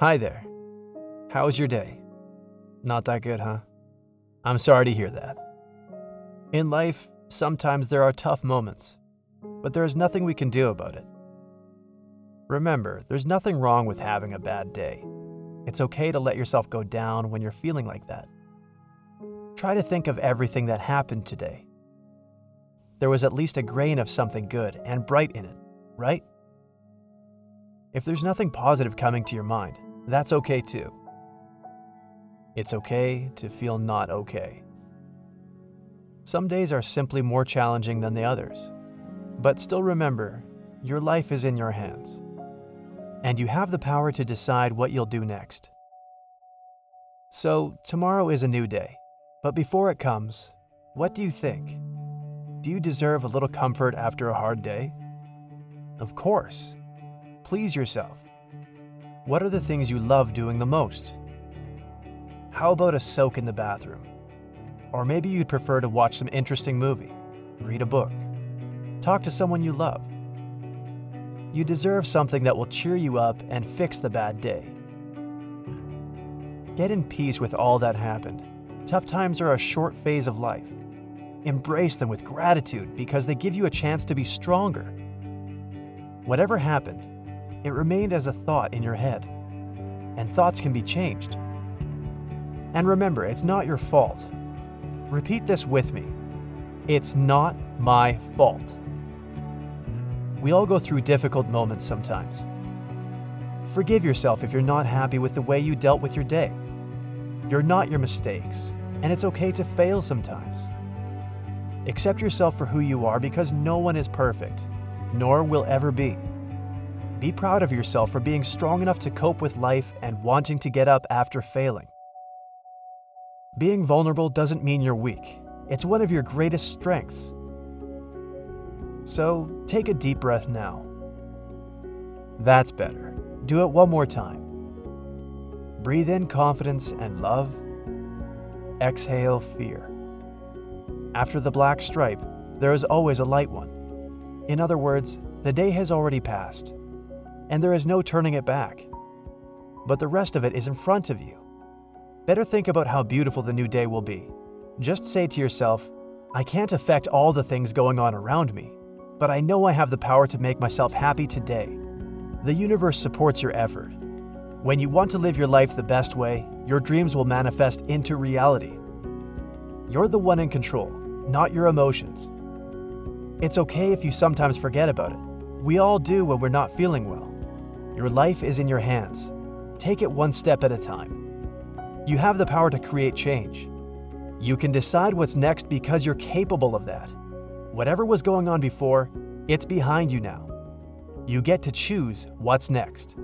Hi there. How was your day? Not that good, huh? I'm sorry to hear that. In life, sometimes there are tough moments, but there is nothing we can do about it. Remember, there's nothing wrong with having a bad day. It's okay to let yourself go down when you're feeling like that. Try to think of everything that happened today. There was at least a grain of something good and bright in it, right? If there's nothing positive coming to your mind, that's okay too. It's okay to feel not okay. Some days are simply more challenging than the others. But still remember, your life is in your hands. And you have the power to decide what you'll do next. So, tomorrow is a new day. But before it comes, what do you think? Do you deserve a little comfort after a hard day? Of course. Please yourself. What are the things you love doing the most? How about a soak in the bathroom? Or maybe you'd prefer to watch some interesting movie, read a book, talk to someone you love. You deserve something that will cheer you up and fix the bad day. Get in peace with all that happened. Tough times are a short phase of life. Embrace them with gratitude because they give you a chance to be stronger. Whatever happened, it remained as a thought in your head. And thoughts can be changed. And remember, it's not your fault. Repeat this with me It's not my fault. We all go through difficult moments sometimes. Forgive yourself if you're not happy with the way you dealt with your day. You're not your mistakes, and it's okay to fail sometimes. Accept yourself for who you are because no one is perfect, nor will ever be. Be proud of yourself for being strong enough to cope with life and wanting to get up after failing. Being vulnerable doesn't mean you're weak, it's one of your greatest strengths. So take a deep breath now. That's better. Do it one more time. Breathe in confidence and love. Exhale fear. After the black stripe, there is always a light one. In other words, the day has already passed, and there is no turning it back. But the rest of it is in front of you. Better think about how beautiful the new day will be. Just say to yourself, I can't affect all the things going on around me, but I know I have the power to make myself happy today. The universe supports your effort. When you want to live your life the best way, your dreams will manifest into reality. You're the one in control, not your emotions. It's okay if you sometimes forget about it. We all do when we're not feeling well. Your life is in your hands. Take it one step at a time. You have the power to create change. You can decide what's next because you're capable of that. Whatever was going on before, it's behind you now. You get to choose what's next.